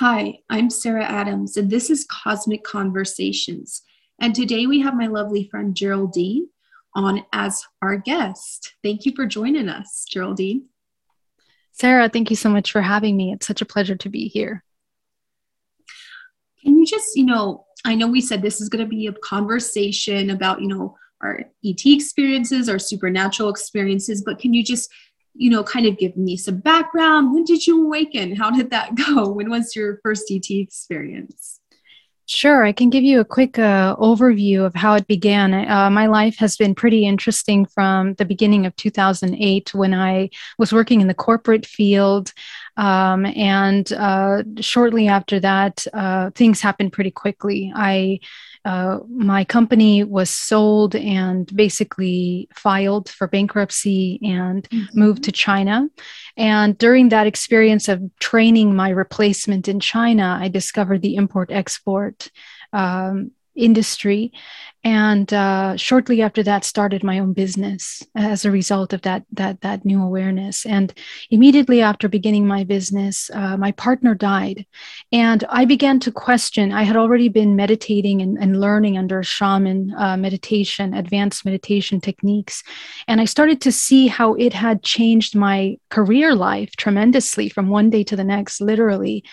Hi, I'm Sarah Adams, and this is Cosmic Conversations. And today we have my lovely friend Geraldine on as our guest. Thank you for joining us, Geraldine. Sarah, thank you so much for having me. It's such a pleasure to be here. Can you just, you know, I know we said this is going to be a conversation about, you know, our ET experiences, our supernatural experiences, but can you just, you know, kind of give me some background? When did you awaken? How did that go? When was your first ET experience? Sure, I can give you a quick uh, overview of how it began. Uh, my life has been pretty interesting from the beginning of 2008 when I was working in the corporate field. Um, and uh, shortly after that, uh, things happened pretty quickly. I uh, my company was sold and basically filed for bankruptcy and mm-hmm. moved to China. And during that experience of training my replacement in China, I discovered the import export um, industry and uh, shortly after that started my own business as a result of that that that new awareness. And immediately after beginning my business uh, my partner died. And i began to question i had already been meditating and, and learning under shaman uh, meditation advanced meditation techniques. And i started to see how it had changed my career life tremendously from one day to the next literally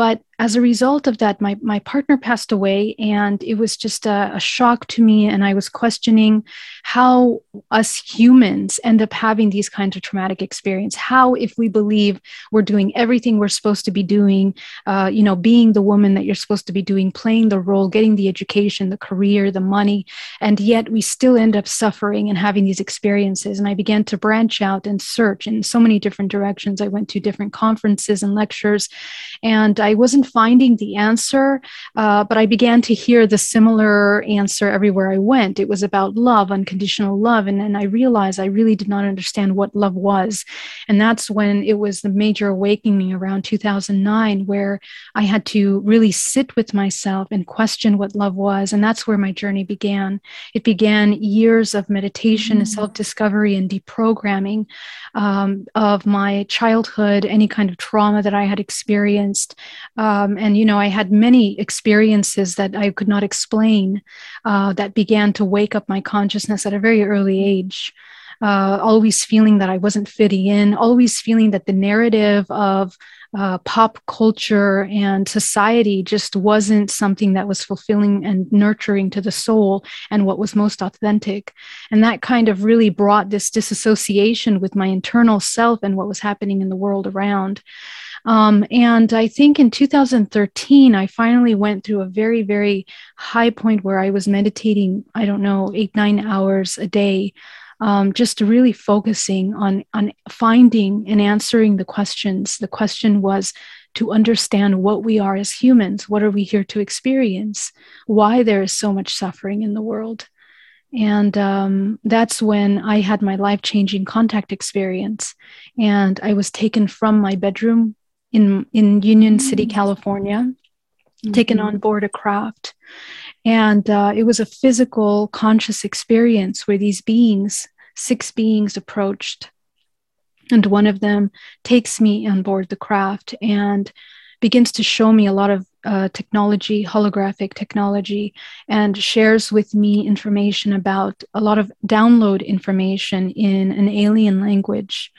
but as a result of that, my, my partner passed away, and it was just a, a, shock to me. And I was questioning how us humans end up having these kinds of traumatic experience. How, if we believe we're doing everything we're supposed to be doing, uh, you know, being the woman that you're supposed to be doing, playing the role, getting the education, the career, the money, and yet we still end up suffering and having these experiences. And I began to branch out and search in so many different directions. I went to different conferences and lectures, and I wasn't finding the answer, uh, but I began to hear the similar answer everywhere I went. It was about love, unconditional love. And then I realized I really did not understand what love was. And that's when it was the major awakening around 2009, where I had to really sit with myself and question what love was. And that's where my journey began. It began years of meditation, mm-hmm. self discovery, and deprogramming um, of my childhood, any kind of trauma that I had experienced. Um, and, you know, I had many experiences that I could not explain uh, that began to wake up my consciousness at a very early age. Uh, always feeling that I wasn't fitting in, always feeling that the narrative of uh, pop culture and society just wasn't something that was fulfilling and nurturing to the soul and what was most authentic. And that kind of really brought this disassociation with my internal self and what was happening in the world around. Um, and I think in 2013, I finally went through a very, very high point where I was meditating, I don't know, eight, nine hours a day um, just really focusing on on finding and answering the questions. The question was to understand what we are as humans. What are we here to experience? Why there is so much suffering in the world? And um, that's when I had my life changing contact experience. And I was taken from my bedroom in, in Union City, mm. California, mm-hmm. taken on board a craft. And uh, it was a physical, conscious experience where these beings, six beings, approached. And one of them takes me on board the craft and begins to show me a lot of uh, technology, holographic technology, and shares with me information about a lot of download information in an alien language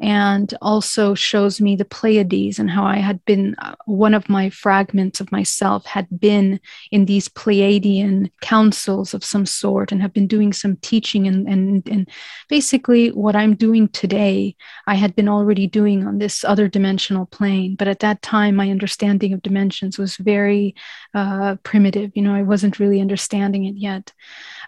and also shows me the Pleiades and how I had been uh, one of my fragments of myself had been in these Pleiadian councils of some sort and have been doing some teaching and, and, and basically what I'm doing today, I had been already doing on this other dimensional plane. But at that time, my understanding of dimensions was very uh, primitive. You know, I wasn't really understanding it yet.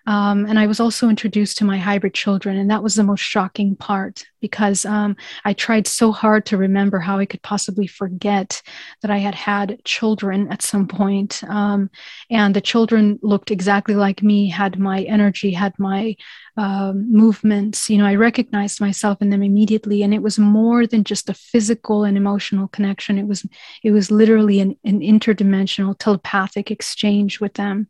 Um, and I was also introduced to my hybrid children, and that was the most shocking part because um, I tried so hard to remember how I could possibly forget that I had had children at some point. Um, and the children looked exactly like me, had my energy, had my um, movements. You know, I recognized myself in them immediately, and it was more than just a physical and emotional connection. It was, it was literally an, an interdimensional telepathic exchange with them.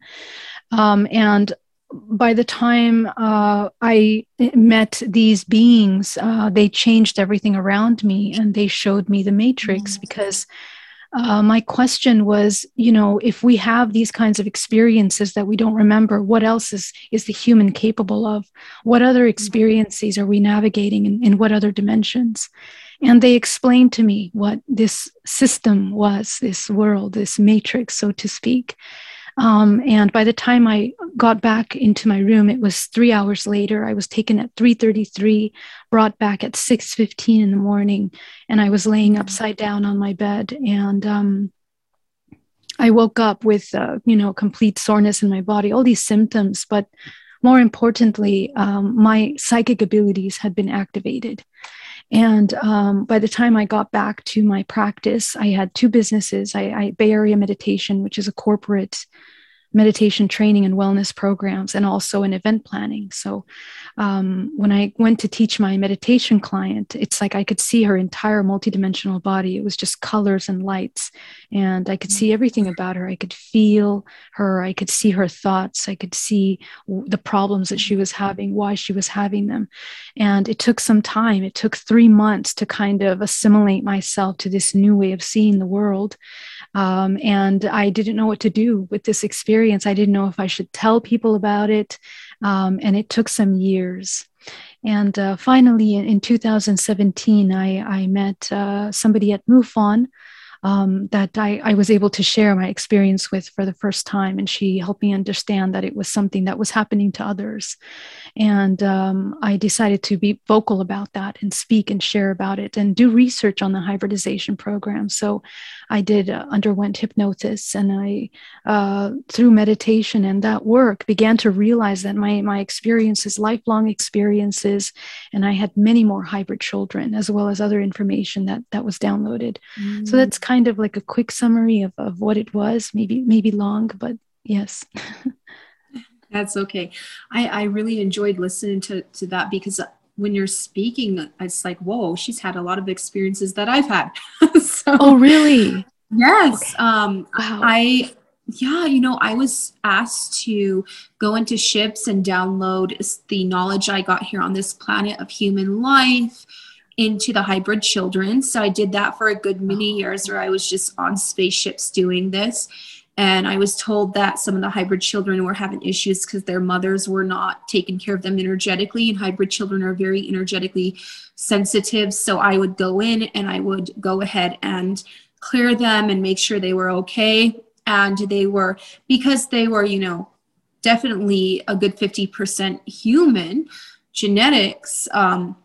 Um, and by the time uh, I met these beings, uh, they changed everything around me and they showed me the matrix mm-hmm. because uh, my question was, you know, if we have these kinds of experiences that we don't remember, what else is is the human capable of? What other experiences are we navigating in, in what other dimensions? And they explained to me what this system was, this world, this matrix, so to speak. Um, and by the time I got back into my room, it was three hours later. I was taken at 3:33, brought back at 6:15 in the morning, and I was laying upside down on my bed. And um, I woke up with, uh, you know, complete soreness in my body, all these symptoms. But more importantly, um, my psychic abilities had been activated. And um, by the time I got back to my practice, I had two businesses. I, I Bay Area Meditation, which is a corporate meditation training and wellness programs and also in event planning. So um, when I went to teach my meditation client, it's like I could see her entire multidimensional body. It was just colors and lights. And I could see everything about her. I could feel her. I could see her thoughts. I could see the problems that she was having, why she was having them. And it took some time. It took three months to kind of assimilate myself to this new way of seeing the world. Um, and I didn't know what to do with this experience. I didn't know if I should tell people about it. Um, and it took some years. And uh, finally, in, in, 2017, I, I met uh, somebody at MUFON um, that I, I, was able to share my experience with for the first time. And she helped me understand that it was something that was happening to others. And um, I decided to be vocal about that and speak and share about it and do research on the hybridization program. So I did uh, underwent hypnosis and I, uh, through meditation and that work, began to realize that my, my experiences, lifelong experiences, and I had many more hybrid children as well as other information that, that was downloaded. Mm. So that's kind kind of like a quick summary of, of what it was, maybe maybe long, but yes. That's okay. I, I really enjoyed listening to, to that because when you're speaking, it's like, whoa, she's had a lot of experiences that I've had. so, oh, really? Yes. Okay. Um, wow. I, yeah, you know, I was asked to go into ships and download the knowledge I got here on this planet of human life into the hybrid children. So I did that for a good many years where I was just on spaceships doing this. And I was told that some of the hybrid children were having issues because their mothers were not taking care of them energetically. And hybrid children are very energetically sensitive. So I would go in and I would go ahead and clear them and make sure they were okay. And they were, because they were, you know, definitely a good 50% human genetics. Um,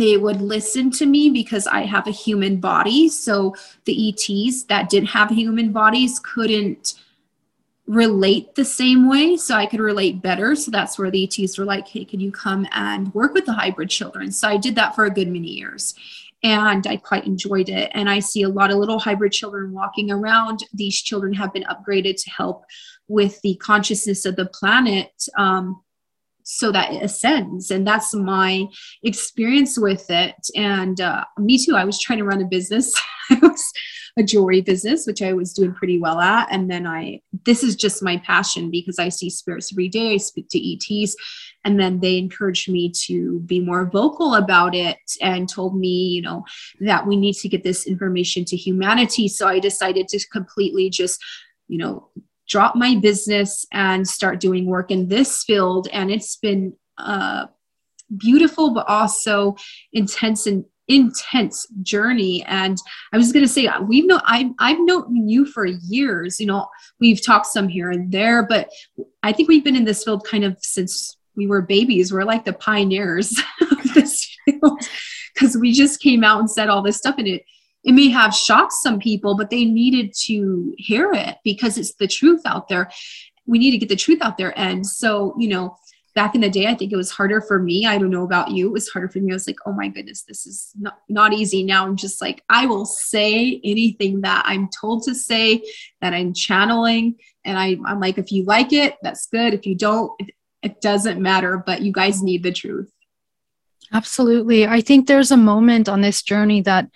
they would listen to me because I have a human body. So the ETs that didn't have human bodies couldn't relate the same way. So I could relate better. So that's where the ETs were like, hey, can you come and work with the hybrid children? So I did that for a good many years. And I quite enjoyed it. And I see a lot of little hybrid children walking around. These children have been upgraded to help with the consciousness of the planet. Um, so that it ascends. And that's my experience with it. And uh, me too i was trying to run a business. Was a jewelry business which i was doing pretty well at. And then i this is just my passion because i see spirits every day. I speak to ets and then they encouraged me to be more vocal about it and told me you know that we need to get this information to humanity. So i decided to completely just you know drop my business and start doing work in this field. And it's been uh, beautiful, but also intense and intense journey. And I was going to say, we've known, I've, I've known you for years, you know, we've talked some here and there, but I think we've been in this field kind of since we were babies. We're like the pioneers of this field because we just came out and said all this stuff and it, it may have shocked some people, but they needed to hear it because it's the truth out there. We need to get the truth out there. And so, you know, back in the day, I think it was harder for me. I don't know about you. It was harder for me. I was like, oh my goodness, this is not, not easy. Now I'm just like, I will say anything that I'm told to say, that I'm channeling. And I, I'm like, if you like it, that's good. If you don't, it, it doesn't matter, but you guys need the truth. Absolutely. I think there's a moment on this journey that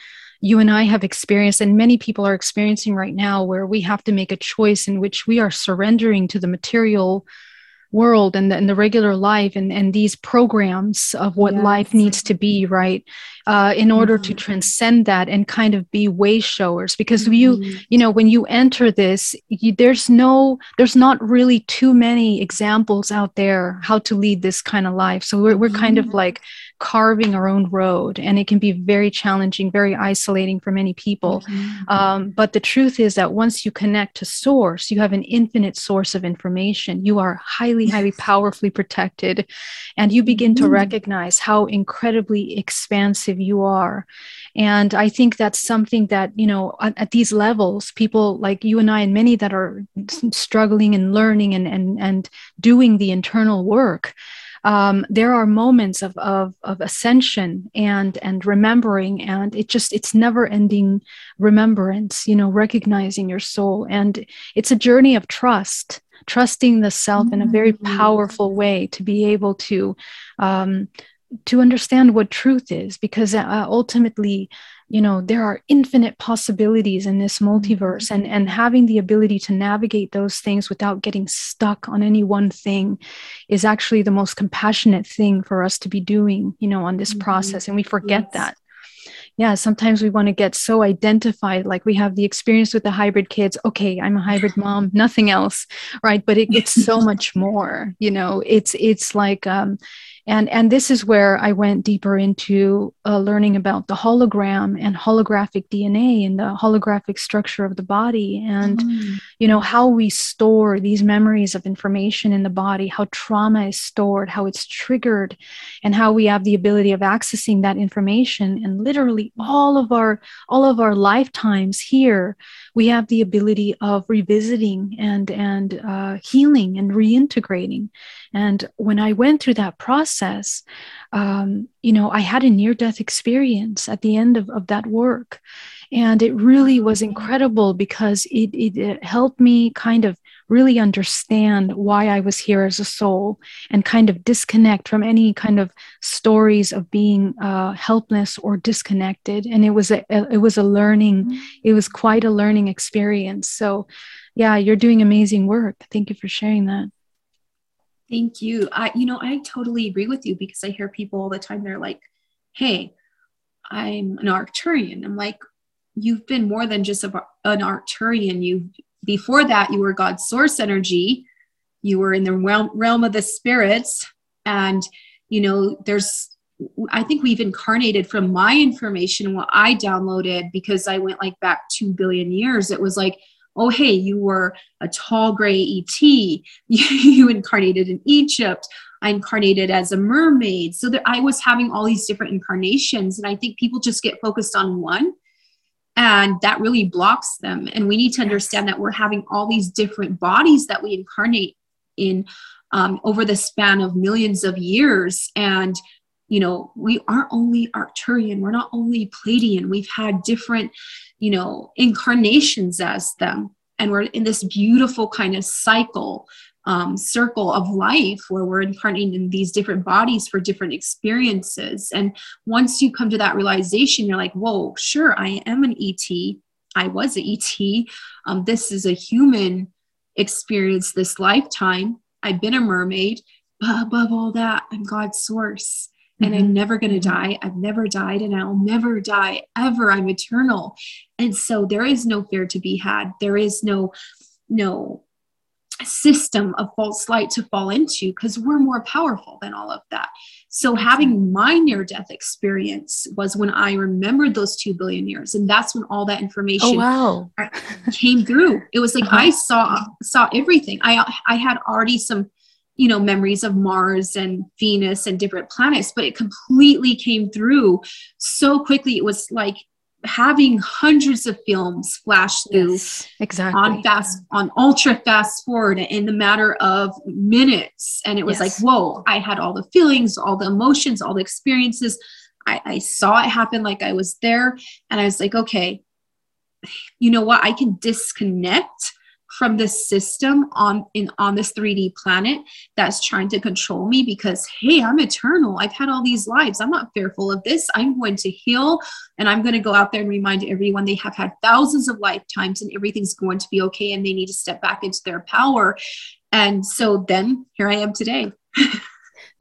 you and I have experienced, and many people are experiencing right now, where we have to make a choice in which we are surrendering to the material world and the, and the regular life and, and these programs of what yes. life needs to be right uh, in order mm-hmm. to transcend that and kind of be way showers because mm-hmm. you you know when you enter this you, there's no there's not really too many examples out there how to lead this kind of life so we're, we're kind of mm-hmm. like carving our own road and it can be very challenging very isolating for many people mm-hmm. um, but the truth is that once you connect to source you have an infinite source of information you are highly highly powerfully protected and you begin to mm-hmm. recognize how incredibly expansive you are and i think that's something that you know at, at these levels people like you and i and many that are struggling and learning and and and doing the internal work um, there are moments of, of, of ascension and and remembering and it just it's never ending remembrance you know recognizing your soul and it's a journey of trust trusting the self in a very mm-hmm. powerful way to be able to um, to understand what truth is because uh, ultimately you know there are infinite possibilities in this multiverse and and having the ability to navigate those things without getting stuck on any one thing is actually the most compassionate thing for us to be doing you know on this mm-hmm. process and we forget yes. that yeah sometimes we want to get so identified like we have the experience with the hybrid kids okay i'm a hybrid mom nothing else right but it, it's so much more you know it's it's like um and and this is where i went deeper into uh, learning about the hologram and holographic dna and the holographic structure of the body and mm. you know how we store these memories of information in the body how trauma is stored how it's triggered and how we have the ability of accessing that information and literally all of our all of our lifetimes here we have the ability of revisiting and and uh, healing and reintegrating and when I went through that process, um, you know, I had a near death experience at the end of, of that work. And it really was incredible because it, it, it helped me kind of really understand why I was here as a soul and kind of disconnect from any kind of stories of being uh, helpless or disconnected. And it was a it was a learning, it was quite a learning experience. So, yeah, you're doing amazing work. Thank you for sharing that. Thank you. I, you know, I totally agree with you because I hear people all the time. They're like, "Hey, I'm an Arcturian." I'm like, "You've been more than just a, an Arcturian. You before that, you were God's source energy. You were in the realm, realm of the spirits, and you know, there's. I think we've incarnated from my information what I downloaded because I went like back two billion years. It was like oh, hey, you were a tall gray ET. you incarnated in Egypt. I incarnated as a mermaid. So that I was having all these different incarnations. And I think people just get focused on one and that really blocks them. And we need to understand that we're having all these different bodies that we incarnate in um, over the span of millions of years. And you know, we aren't only Arcturian, we're not only Pleiadian, we've had different you know, incarnations as them. And we're in this beautiful kind of cycle, um, circle of life where we're incarnating in these different bodies for different experiences. And once you come to that realization, you're like, whoa, sure, I am an ET. I was an ET. Um, this is a human experience this lifetime. I've been a mermaid, but above all that, I'm God's source and mm-hmm. I'm never going to die. I've never died and I'll never die ever. I'm eternal. And so there is no fear to be had. There is no, no system of false light to fall into because we're more powerful than all of that. So having my near death experience was when I remembered those 2 billion years and that's when all that information oh, wow. came through. It was like uh-huh. I saw saw everything. I I had already some you know memories of mars and venus and different planets but it completely came through so quickly it was like having hundreds of films flash through yes, exactly. on fast on ultra fast forward in the matter of minutes. And it was yes. like whoa i had all the feelings all the emotions all the experiences. I, I saw it happen like i was there. And i was like okay you know what? I can disconnect from this system on in on this 3D planet that's trying to control me because hey, I'm eternal. I've had all these lives. I'm not fearful of this. I'm going to heal and I'm going to go out there and remind everyone they have had thousands of lifetimes and everything's going to be okay and they need to step back into their power. And so then here I am today.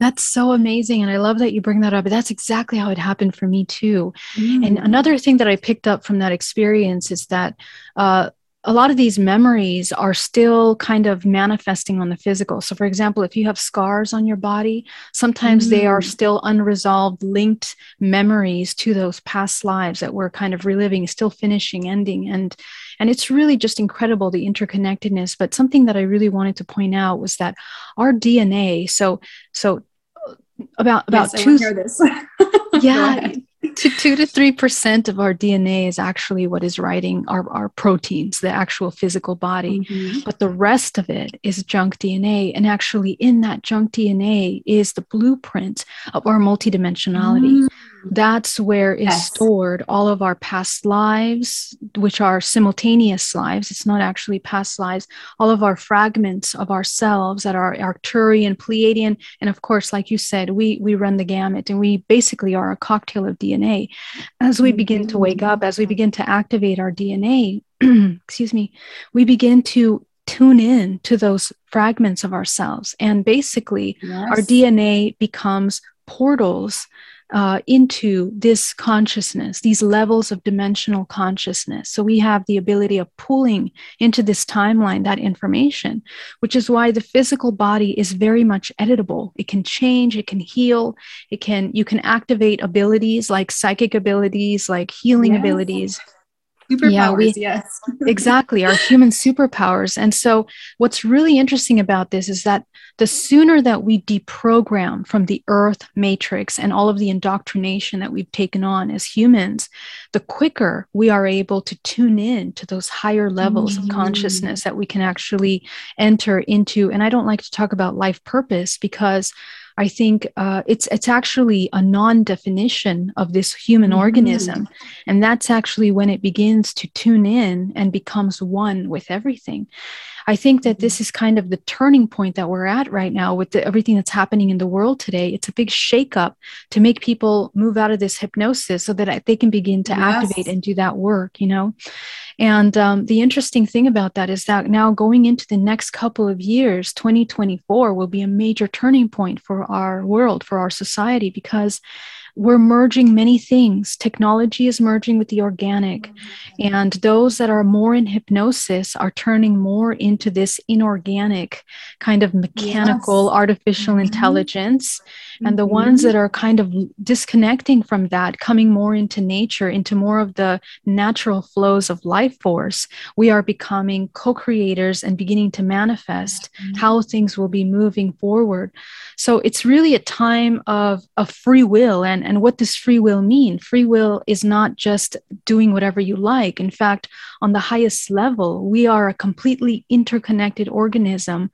That's so amazing. And I love that you bring that up. That's exactly how it happened for me too. Mm. And another thing that I picked up from that experience is that uh, a lot of these memories are still kind of manifesting on the physical. So, for example, if you have scars on your body, sometimes mm. they are mm. still unresolved, linked memories to those past lives that we're kind of reliving, still finishing, ending. And and it's really just incredible the interconnectedness. But something that I really wanted to point out was that our DNA, so so about about yes, two yeah to two to three percent of our DNA is actually what is writing our, our proteins, the actual physical body. Mm-hmm. But the rest of it is junk DNA. And actually, in that junk DNA is the blueprint of our multidimensionality. Mm-hmm. That's where is yes. stored all of our past lives, which are simultaneous lives. It's not actually past lives. All of our fragments of ourselves that are Arcturian, Pleiadian, and of course, like you said, we we run the gamut, and we basically are a cocktail of DNA. As we begin to wake up, as we begin to activate our DNA, excuse me, we begin to tune in to those fragments of ourselves. And basically, yes. our DNA becomes portals uh, into this consciousness, these levels of dimensional consciousness. So we have the ability of pulling into this timeline that information, which is why the physical body is very much editable. It can change, it can heal, it can you can activate abilities like psychic abilities, like healing yes. abilities superpowers yeah, we, yes. Exactly our human superpowers. And so what's really interesting about this is that the sooner that we deprogram from the earth matrix and all of the indoctrination that we've taken on as humans the quicker we are able to tune in to those higher levels mm-hmm. of consciousness that we can actually enter into. And i don't like to talk about life purpose because I think uh, it's it's actually a non-definition of this human mm-hmm. organism, and that's actually when it begins to tune in and becomes one with everything. I think that this mm-hmm. is kind of the turning point that we're at right now with the, everything that's happening in the world today. It's a big shakeup to make people move out of this hypnosis so that they can begin to yes. activate and do that work, you know? And um, the interesting thing about that is that now going into the next couple of years, 2024 will be a major turning point for our world, for our society, because we're merging many things. Technology is merging with the organic, and those that are more in hypnosis are turning more into this inorganic kind of mechanical yes. artificial mm-hmm. intelligence. And the mm-hmm. ones that are kind of disconnecting from that, coming more into nature, into more of the natural flows of life force, we are becoming co creators and beginning to manifest mm-hmm. how things will be moving forward. So it's really a time of, of free will. And, and what does free will mean? Free will is not just doing whatever you like. In fact, on the highest level, we are a completely interconnected organism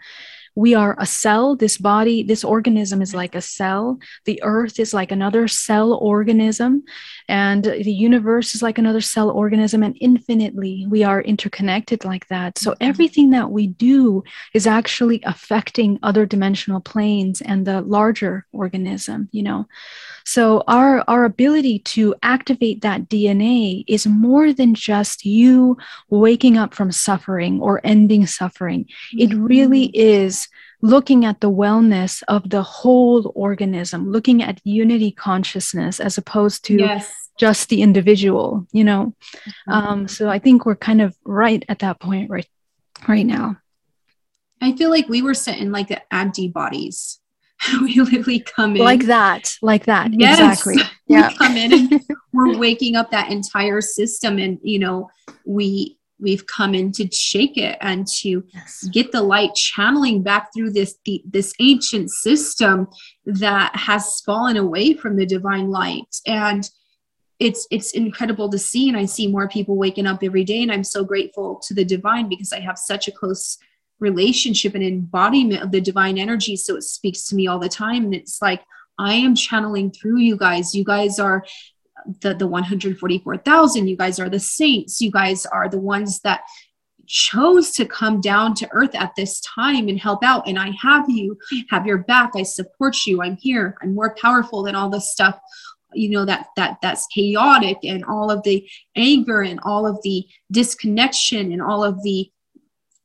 we are a cell this body this organism is like a cell the earth is like another cell organism and the universe is like another cell organism and infinitely we are interconnected like that so mm-hmm. everything that we do is actually affecting other dimensional planes and the larger organism you know so our our ability to activate that dna is more than just you waking up from suffering or ending suffering it really mm-hmm. is looking at the wellness of the whole organism, looking at unity consciousness as opposed to yes. just the individual, you know. Mm-hmm. Um, so I think we're kind of right at that point right right now. I feel like we were sent in like the antibodies. we literally come in like that, like that. Yes. Exactly. Yeah. we come in and we're waking up that entire system and you know, we we've come in to shake it and to yes. get the light channeling back through this the, this ancient system that has fallen away from the divine light and it's it's incredible to see and i see more people waking up every day and i'm so grateful to the divine because i have such a close relationship and embodiment of the divine energy. So it speaks to me all the time. And it's like i am channeling through you guys. You guys are the the 144,000 you guys are the saints. You guys are the ones that chose to come down to earth at this time and help out. And i have you have your back. I support you. I'm here. I'm more powerful than all the stuff you know that that that's chaotic and all of the anger and all of the disconnection and all of the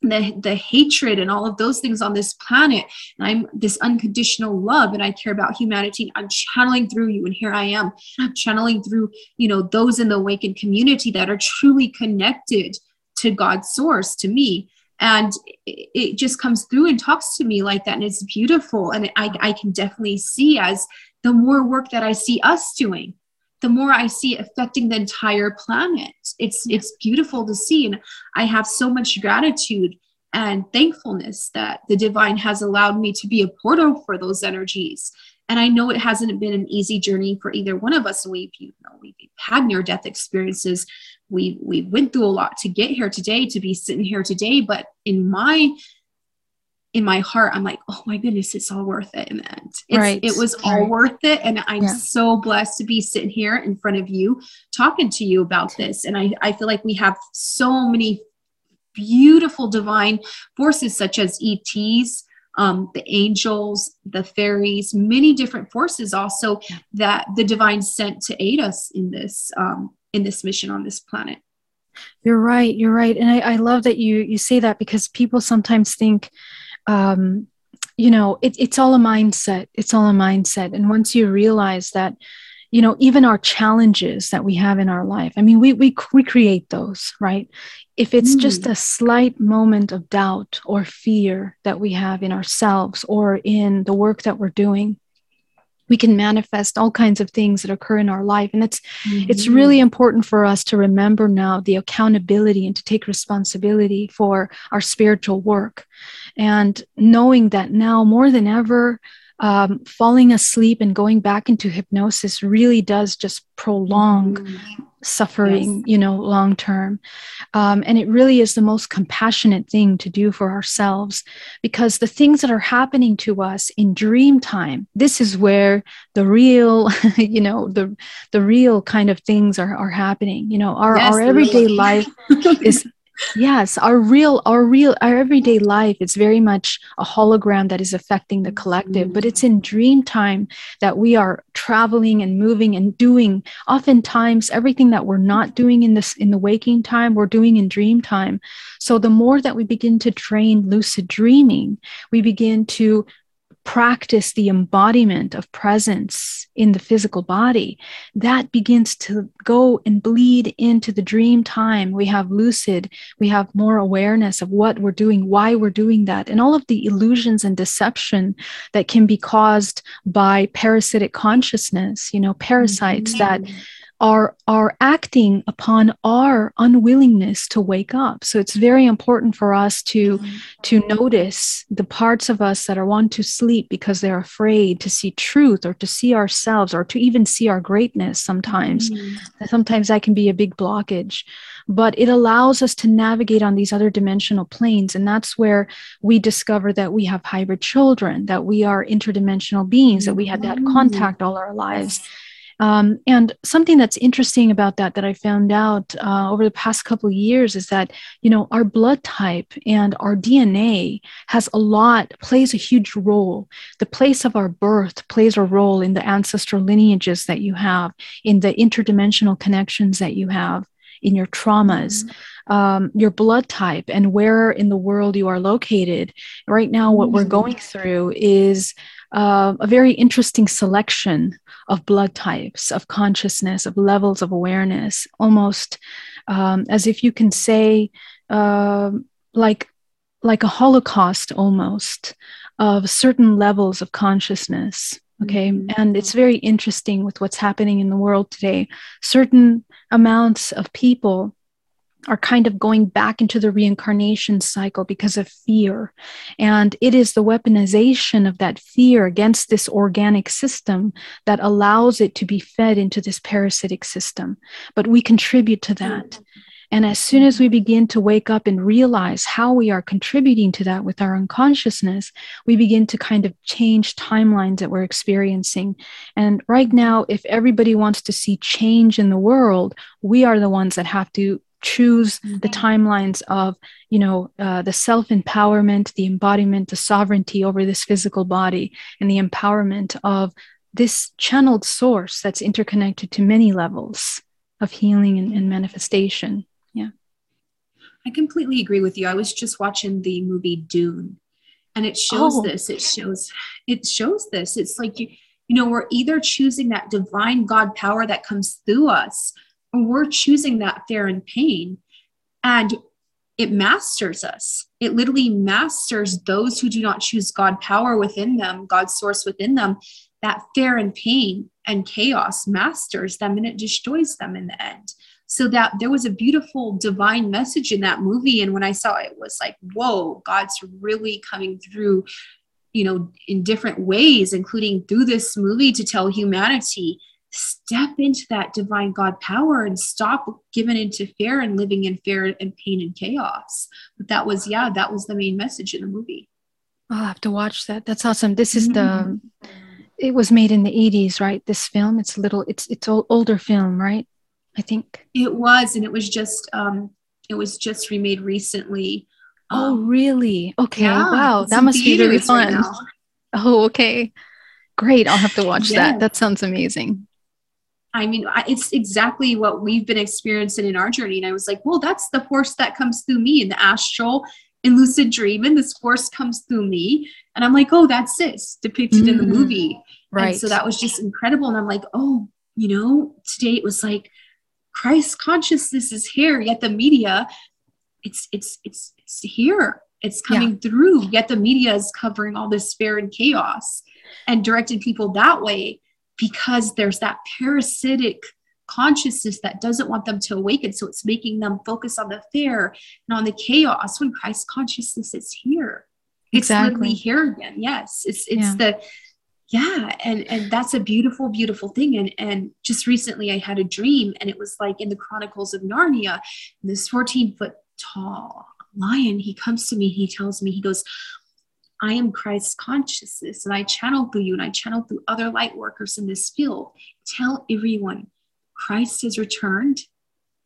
the, the hatred and all of those things on this planet. And i'm this unconditional love and i care about humanity. I'm channeling through you and here i am. I'm channeling through you know those in the awakened community that are truly connected to god's source to me. And it just comes through and talks to me like that and it's beautiful. And I, I can definitely see as the more work that i see us doing the more I see affecting the entire planet. It's it's beautiful to see, and I have so much gratitude and thankfulness that the divine has allowed me to be a portal for those energies. And I know it hasn't been an easy journey for either one of us. We've you know we've had near death experiences. We we went through a lot to get here today, to be sitting here today. But in my in my heart, I'm like, oh my goodness, it's all worth it in the end. It's, right. It was all right. worth it. And I'm yeah. so blessed to be sitting here in front of you talking to you about this. And I, I feel like we have so many beautiful divine forces, such as ETs, um, the angels, the fairies, many different forces also that the divine sent to aid us in this um, in this mission on this planet. You're right. You're right, and I, I love that you you say that because people sometimes think um, you know it, it's all a mindset. It's all a mindset. And once you realize that you know even our challenges that we have in our life i mean we we, we create those right? If it's mm. just a slight moment of doubt or fear that we have in ourselves or in the work that we're doing we can manifest all kinds of things that occur in our life. And it's mm-hmm. it's really important for us to remember now the accountability and to take responsibility for our spiritual work. And knowing that now more than ever um, falling asleep and going back into hypnosis really does just prolong mm-hmm suffering, yes. you know, long term. Um, and it really is the most compassionate thing to do for ourselves because the things that are happening to us in dream time, this is where the real, you know, the the real kind of things are, are happening. You know, our, yes, our everyday life is yes our real our real our everyday life it's very much a hologram that is affecting the collective but it's mm-hmm. in dream time that we are traveling and moving and doing. Oftentimes everything that we're not doing in this in the waking time we're doing in dream time. So the more that we begin to train lucid dreaming we begin to practice the embodiment of presence in the physical body, that begins to go and bleed into the dream time. We have lucid, we have more awareness of what we're doing, why we're doing that, and all of the illusions and deception that can be caused by parasitic consciousness, you know, parasites mm-hmm. that are are acting upon our unwillingness to wake up. So it's very important for us to to notice the parts of us that are want to sleep because they're afraid to see truth or to see ourselves or to even see our greatness sometimes. Mm-hmm. sometimes that can be a big blockage. But it allows us to navigate on these other dimensional planes. And that's where we discover that we have hybrid children that we are interdimensional beings that we had that mm-hmm. contact all our lives um, and something that's interesting about that that I found out uh, over the past couple of years is that you know our blood type and our DNA has a lot plays a huge role. The place of our birth plays a role in the ancestral lineages that you have, in the interdimensional connections that you have, in your traumas. Mm-hmm. Um, your blood type and where in the world you are located. Right now, what we're mm-hmm. going through is uh, a very interesting selection of blood types, of consciousness, of levels of awareness, almost um, as if you can say, uh, like, like a holocaust almost of certain levels of consciousness. Okay. Mm-hmm. And it's very interesting with what's happening in the world today. Certain amounts of people are kind of going back into the reincarnation cycle because of fear. And it is the weaponization of that fear against this organic system that allows it to be fed into this parasitic system. But we contribute to that. And as soon as we begin to wake up and realize how we are contributing to that with our unconsciousness, we begin to kind of change timelines that we're experiencing. And right now, if everybody wants to see change in the world, we are the ones that have to choose mm-hmm. the timelines of you know uh, the self empowerment the embodiment the sovereignty over this physical body and the empowerment of this channeled source that's interconnected to many levels of healing and, and manifestation. Yeah. I completely agree with you. I was just watching the movie dune and it shows oh. this. It shows it shows this. It's like you you know we're either choosing that divine god power that comes through us we're choosing that fear and pain and it masters us. It literally masters those who do not choose god power within them god's source within them. That fear and pain and chaos masters them and it destroys them in the end. So that there was a beautiful divine message in that movie and when i saw it, it was like whoa god's really coming through you know in different ways including through this movie to tell humanity step into that divine god power and stop giving into fear and living in fear and pain and chaos. But that was yeah that was the main message in the movie. I'll have to watch that. That's awesome. This is mm-hmm. the it was made in the 80s right? This film it's a little it's it's old, older film right? I think. It was and it was just um it was just remade recently. Oh um, really? Okay. Yeah, wow. that must be really fun right oh okay. Great. I'll have to watch yeah. that that sounds amazing I mean, it's exactly what we've been experiencing in our journey. And I was like, well, that's the force that comes through me in the astral in lucid dreaming. This force comes through me. And I'm like, oh, that's this depicted mm-hmm. in the mm-hmm. movie. Right. And so that was just incredible. And I'm like, oh, you know, today it was like Christ consciousness is here, yet the media, it's it's it's it's here. It's coming yeah. through, yet the media is covering all this fear and chaos and directing people that way because there's that parasitic consciousness that doesn't want them to awaken. So it's making them focus on the fear and on the chaos when Christ consciousness is here. It's exactly. literally here again. Yes. It's it's yeah. the yeah and and that's a beautiful beautiful thing and and just recently i had a dream and it was like in the chronicles of narnia this 14 foot tall lion he comes to me he tells me he goes I am Christ's consciousness and I channel through you and I channel through other light workers in this field. Tell everyone Christ has returned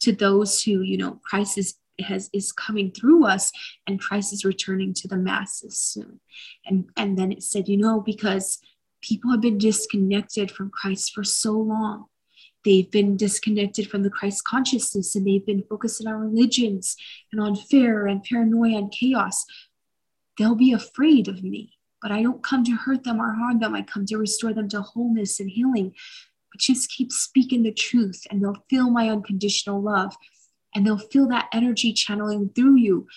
to those who, you know, Christ is has is coming through us and Christ is returning to the masses soon. And and then it said, you know, because people have been disconnected from Christ for so long. They've been disconnected from the Christ consciousness and they've been focusing on religions and on fear and paranoia and chaos they'll be afraid of me. But I don't come to hurt them or harm them. I come to restore them to wholeness and healing. But just keep speaking the truth, and they'll feel my unconditional love, and they'll feel that energy channeling through you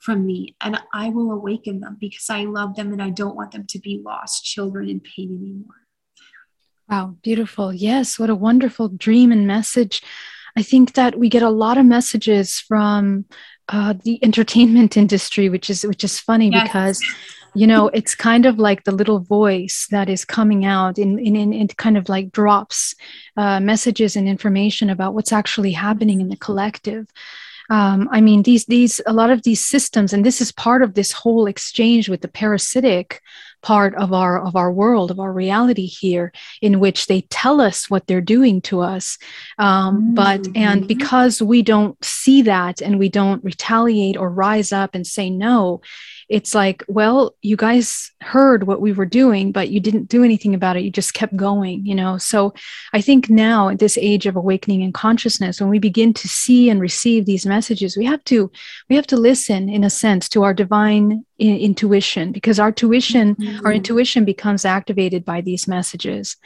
from me. And I will awaken them because I love them and I don't want them to be lost children in pain anymore. Wow, beautiful. Yes, what a wonderful dream and message. I think that we get a lot of messages from uh, the entertainment industry, which is which is funny yes. because you know it's kind of like the little voice that is coming out in in, in it kind of like drops uh, messages and information about what's actually happening in the collective um, I mean, these these a lot of these systems, and this is part of this whole exchange with the parasitic part of our of our world of our reality here in which they tell us what they're doing to us um, mm-hmm. but and because we don't see that and we don't retaliate or rise up and say no it's like, well, you guys heard what we were doing, but you didn't do anything about it. You just kept going, you know? So I think now at this age of awakening and consciousness, when we begin to see and receive these messages, we have to, we have to listen in a sense to our divine in, intuition because our tuition mm-hmm. our intuition becomes activated by these messages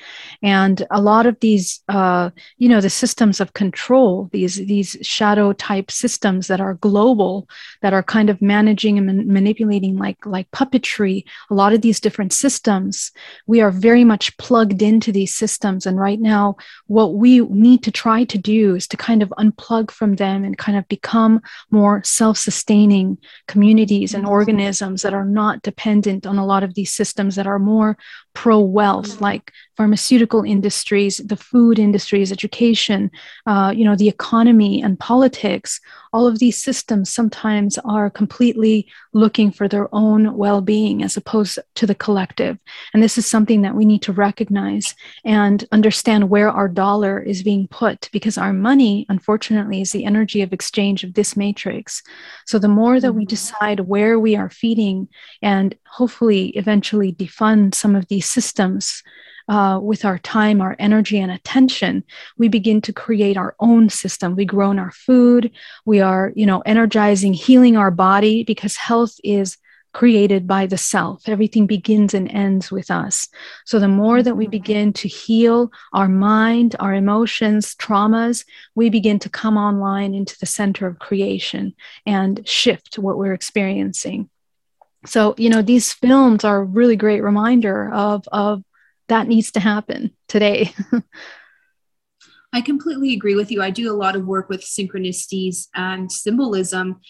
and a lot of these uh, you know the systems of control these these shadow type systems that are global that are kind of managing and man- manipulating like like puppetry a lot of these different systems we are very much plugged into these systems and right now what we need to try to do is to kind of unplug from them and kind of become more self-sustaining communities and organisms that are not dependent on a lot of these systems that are more pro wealth, like pharmaceutical industries, the food industries, education, uh, you know, the economy and politics. All of these systems sometimes are completely looking for their own well being as opposed to the collective. And this is something that we need to recognize and understand where our dollar is being put because our money, unfortunately, is the energy of exchange of this matrix. So the more that we mm-hmm. decide where we are feeding and hopefully eventually defund some of these systems uh, with our time, our energy, and attention, we begin to create our own system. We grow in our food. We are, you know, energizing, healing our body because health is created by the self. Everything begins and ends with us. So the more that we mm-hmm. begin to heal our mind, our emotions, traumas, we begin to come online into the center of creation and shift what we're experiencing. So, you know, these films are a really great reminder of, of that needs to happen today. I completely agree with you. I do a lot of work with synchronicities and symbolism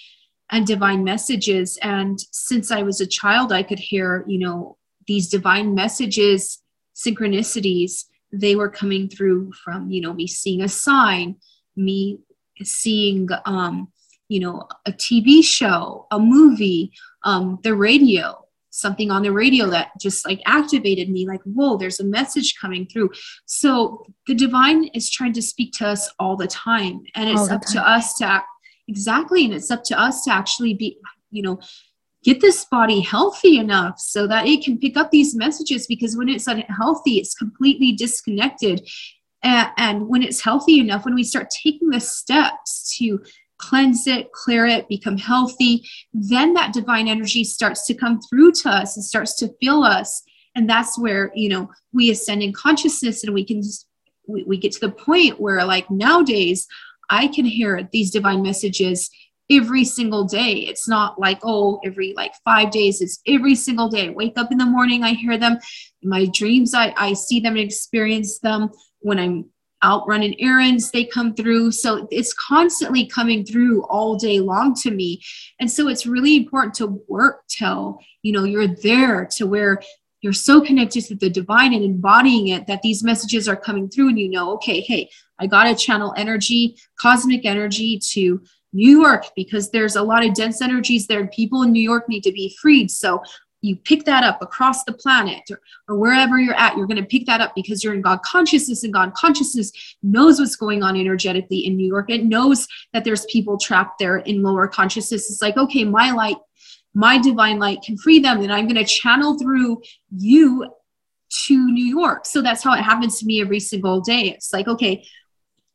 and divine messages. And since I was a child, I could hear, you know, these divine messages, synchronicities, they were coming through from, you know, me seeing a sign, me seeing, um, you know, a TV show, a movie, um, the radio something on the radio that just like activated me like whoa there's a message coming through so the divine is trying to speak to us all the time and it's up time. to us to act exactly and it's up to us to actually be you know get this body healthy enough so that it can pick up these messages because when it's unhealthy it's completely disconnected and, and when it's healthy enough when we start taking the steps to cleanse it, clear it, become healthy, then that divine energy starts to come through to us and starts to fill us. And that's where, you know, we ascend in consciousness and we can just, we, we get to the point where, like nowadays, I can hear these divine messages every single day. It's not like, oh, every like five days, it's every single day. I wake up in the morning, I hear them. In my dreams, I, I see them and experience them. When I'm out running errands they come through so it's constantly coming through all day long to me and so it's really important to work till you know you're there to where you're so connected to the divine and embodying it that these messages are coming through and you know okay hey i got to channel energy cosmic energy to New York because there's a lot of dense energies there and people in New York need to be freed. So you pick that up across the planet or, or wherever you're at, you're going to pick that up because you're in God consciousness, and God consciousness knows what's going on energetically in New York. It knows that there's people trapped there in lower consciousness. It's like, okay, my light, my divine light can free them, and I'm going to channel through you to New York. So that's how it happens to me every single day. It's like, okay,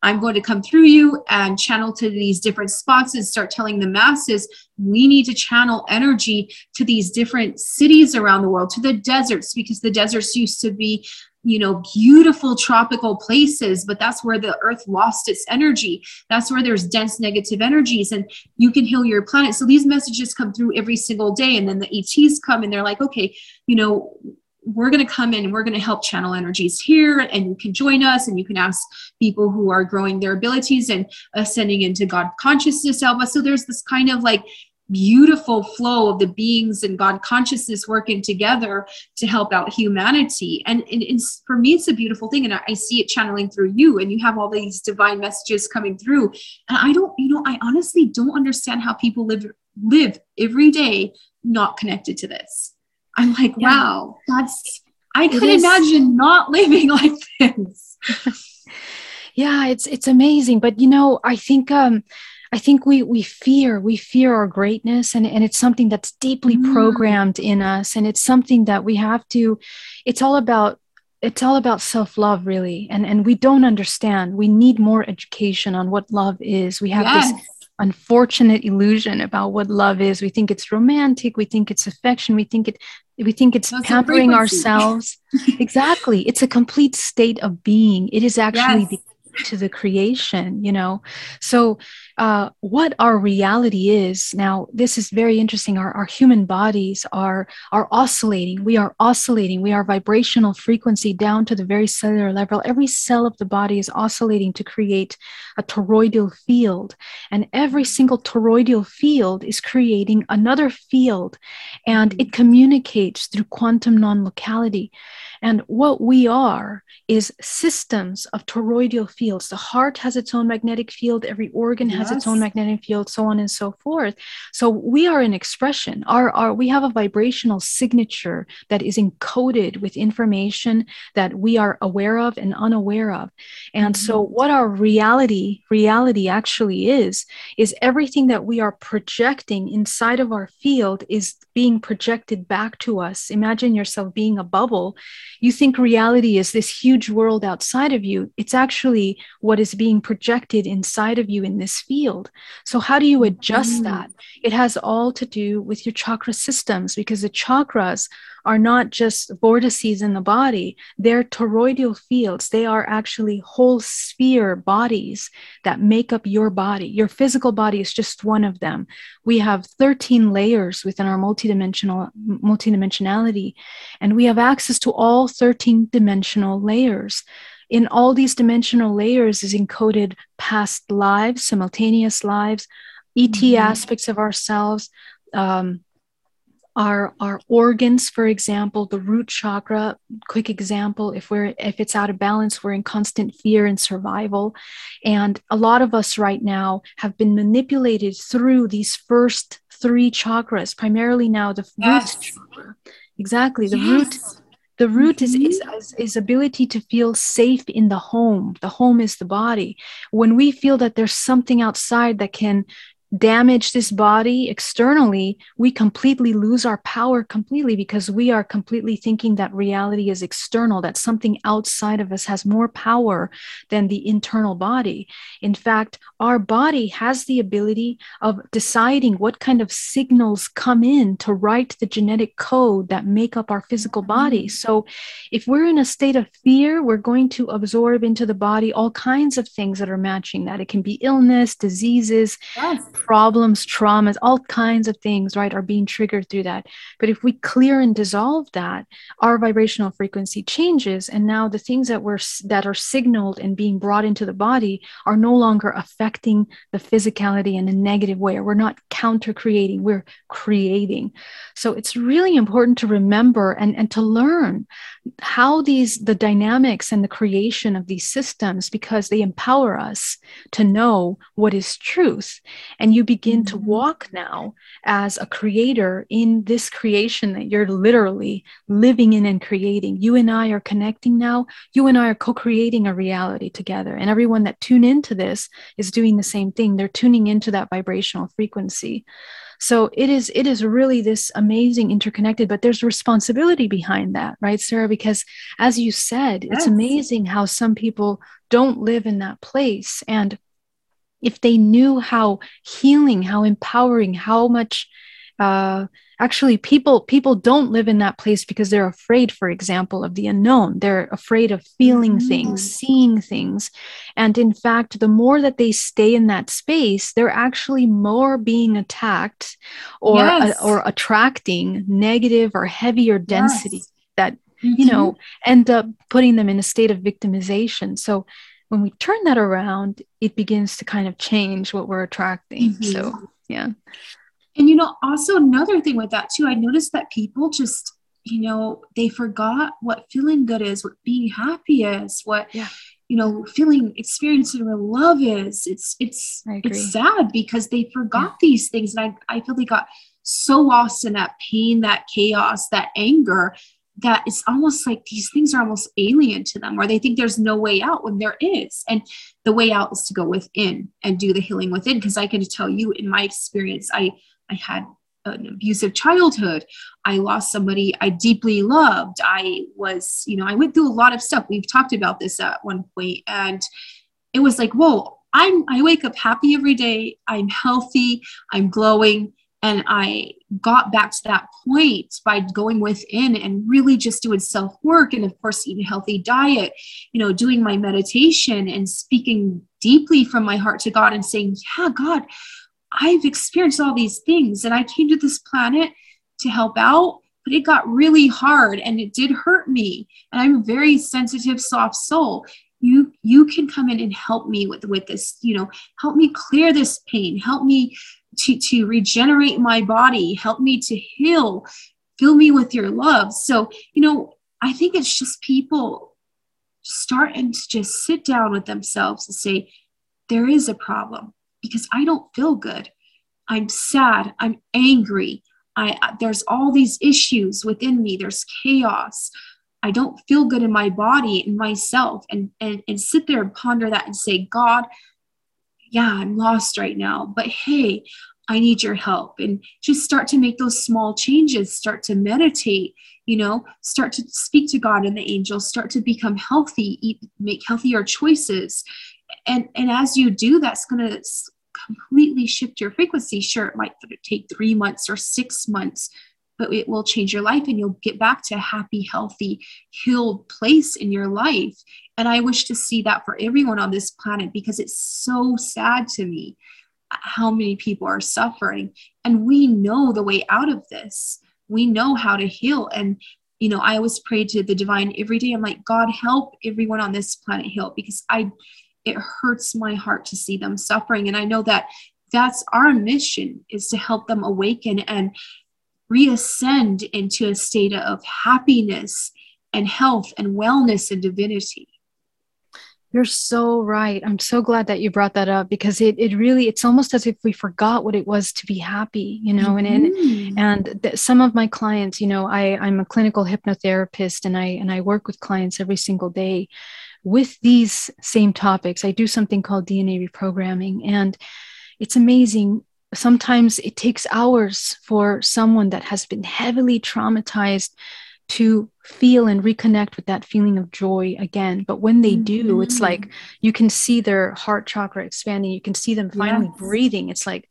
I'm going to come through you and channel to these different spots and start telling the masses we need to channel energy to these different cities around the world, to the deserts, because the deserts used to be, you know, beautiful tropical places, but that's where the earth lost its energy. That's where there's dense negative energies, and you can heal your planet. So these messages come through every single day, and then the ETs come and they're like, okay, you know, we're going to come in and we're going to help channel energies here and you can join us and you can ask people who are growing their abilities and ascending into god consciousness alba so there's this kind of like beautiful flow of the beings and god consciousness working together to help out humanity. And, and it's for me it's a beautiful thing and I, I see it channeling through you and you have all these divine messages coming through. And i don't you know i honestly don't understand how people live live every day not connected to this I'm like, yeah. wow, that's, I could imagine not living like this. yeah, it's, it's amazing. But, you know, I think, um, I think we we fear we fear our greatness and, and it's something that's deeply mm. programmed in us and it's something that we have to it's all about it's all about self-love really and and we don't understand we need more education on what love is we have yes. this unfortunate illusion about what love is. We think it's romantic, we think it's affection, we think it we think it's That's pampering ourselves. exactly. It's a complete state of being. It is actually yes. the to the creation you know so uh, what our reality is. Now this is very interesting. Our, our human bodies are are oscillating. We are oscillating. We are vibrational frequency down to the very cellular level. Every cell of the body is oscillating to create a toroidal field. And every single toroidal field is creating another field. And it communicates through quantum non-locality. And what we are is systems of toroidal fields. The heart has its own magnetic field, every organ has has its own magnetic field so on and so forth. So we are an expression. Our, our we have a vibrational signature that is encoded with information that we are aware of and unaware of. And mm-hmm. so what our reality reality actually is is everything that we are projecting inside of our field is being projected back to us. Imagine yourself being a bubble. You think reality is this huge world outside of you. It's actually what is being projected inside of you in this field. So how do you adjust mm. that? It has all to do with your chakra systems because the chakras are not just vortices in the body, they're toroidal fields. They are actually whole sphere bodies that make up your body. Your physical body is just one of them. We have 13 layers within our multidimensional multidimensionality, and we have access to all 13 dimensional layers in all these dimensional layers is encoded past lives, simultaneous lives, ET mm-hmm. aspects of ourselves, um, our our organs for example the root chakra quick example if we're if it's out of balance we're in constant fear and survival and a lot of us right now have been manipulated through these first three chakras primarily now the yes. root chakra exactly the yes. root the root mm-hmm. is, is is ability to feel safe in the home the home is the body when we feel that there's something outside that can damage this body externally, we completely lose our power completely because we are completely thinking that reality is external, that something outside of us has more power than the internal body. In fact, our body has the ability of deciding what kind of signals come in to write the genetic code that make up our physical body. Mm. So if we're in a state of fear, we're going to absorb into the body all kinds of things that are matching that. It can be illness, diseases. Yes problems, traumas, all kinds of things, right, are being triggered through that. But if we clear and dissolve that, our vibrational frequency changes. And now the things that were that are signaled and being brought into the body are no longer affecting the physicality in a negative way, or we're not counter creating, we're creating. So it's really important to remember and, and to learn how these the dynamics and the creation of these systems because they empower us to know what is truth and you begin to mm-hmm. walk now as a creator in this creation that you're literally living in and creating you and i are connecting now you and i are co-creating a reality together and everyone that tune into this is doing the same thing they're tuning into that vibrational frequency so it is it is really this amazing interconnected, but there's responsibility behind that, right, Sarah? Because as you said, yes. it's amazing how some people don't live in that place. And if they knew how healing, how empowering, how much uh, actually people people don't live in that place because they're afraid for example of the unknown they're afraid of feeling mm-hmm. things seeing things and in fact the more that they stay in that space they're actually more being attacked or yes. uh, or attracting negative or heavier density yes. that mm-hmm. you know end up putting them in a state of victimization so when we turn that around it begins to kind of change what we're attracting mm-hmm. so yeah and you know, also another thing with that too, I noticed that people just, you know, they forgot what feeling good is, what being happy is, what yeah. you know, feeling experiencing real love is. It's it's it's sad because they forgot yeah. these things. And I, I feel they got so lost in that pain, that chaos, that anger that it's almost like these things are almost alien to them or they think there's no way out when there is and the way out is to go within and do the healing within because i can tell you in my experience i I had an abusive childhood. I lost somebody I deeply loved. I was, you know, I went through a lot of stuff. We've talked about this at one point, and it was like, whoa, I'm I wake up happy every day. I'm healthy, I'm glowing. And I got back to that point by going within and really just doing self work. And of course, eating a healthy diet, you know, doing my meditation and speaking deeply from my heart to God and saying, Yeah, God, I've experienced all these things and I came to this planet to help out, but it got really hard and it did hurt me. And I'm a very sensitive, soft soul. You you can come in and help me with with this, you know, help me clear this pain, help me to to regenerate my body, help me to heal, fill me with your love. So, you know, I think it's just people starting to just sit down with themselves and say, there is a problem because I don't feel good. I'm sad. I'm angry. I, there's all these issues within me. There's chaos. I don't feel good in my body in myself and, and, and sit there and ponder that and say, God, yeah, I'm lost right now, but hey, I need your help. And just start to make those small changes, start to meditate, you know, start to speak to God and the angels, start to become healthy, eat, make healthier choices. And, and as you do, that's going to completely shift your frequency. Sure, it might take three months or six months, but it will change your life and you'll get back to a happy, healthy, healed place in your life. And I wish to see that for everyone on this planet because it's so sad to me how many people are suffering. And we know the way out of this. We know how to heal. And, you know, I always pray to the divine every day. I'm like, God, help everyone on this planet heal because I, it hurts my heart to see them suffering. And I know that that's our mission is to help them awaken and reascend into a state of happiness and health and wellness and divinity. You're so right. I'm so glad that you brought that up because it, it really it's almost as if we forgot what it was to be happy, you know. Mm-hmm. And and, th- some of my clients, you know, I I'm a clinical hypnotherapist and I and I work with clients every single day with these same topics. I do something called DNA reprogramming and it's amazing. Sometimes it takes hours for someone that has been heavily traumatized to feel and reconnect with that feeling of joy again. But when they do, mm-hmm. it's like you can see their heart chakra expanding. You can see them finally yes. breathing. It's like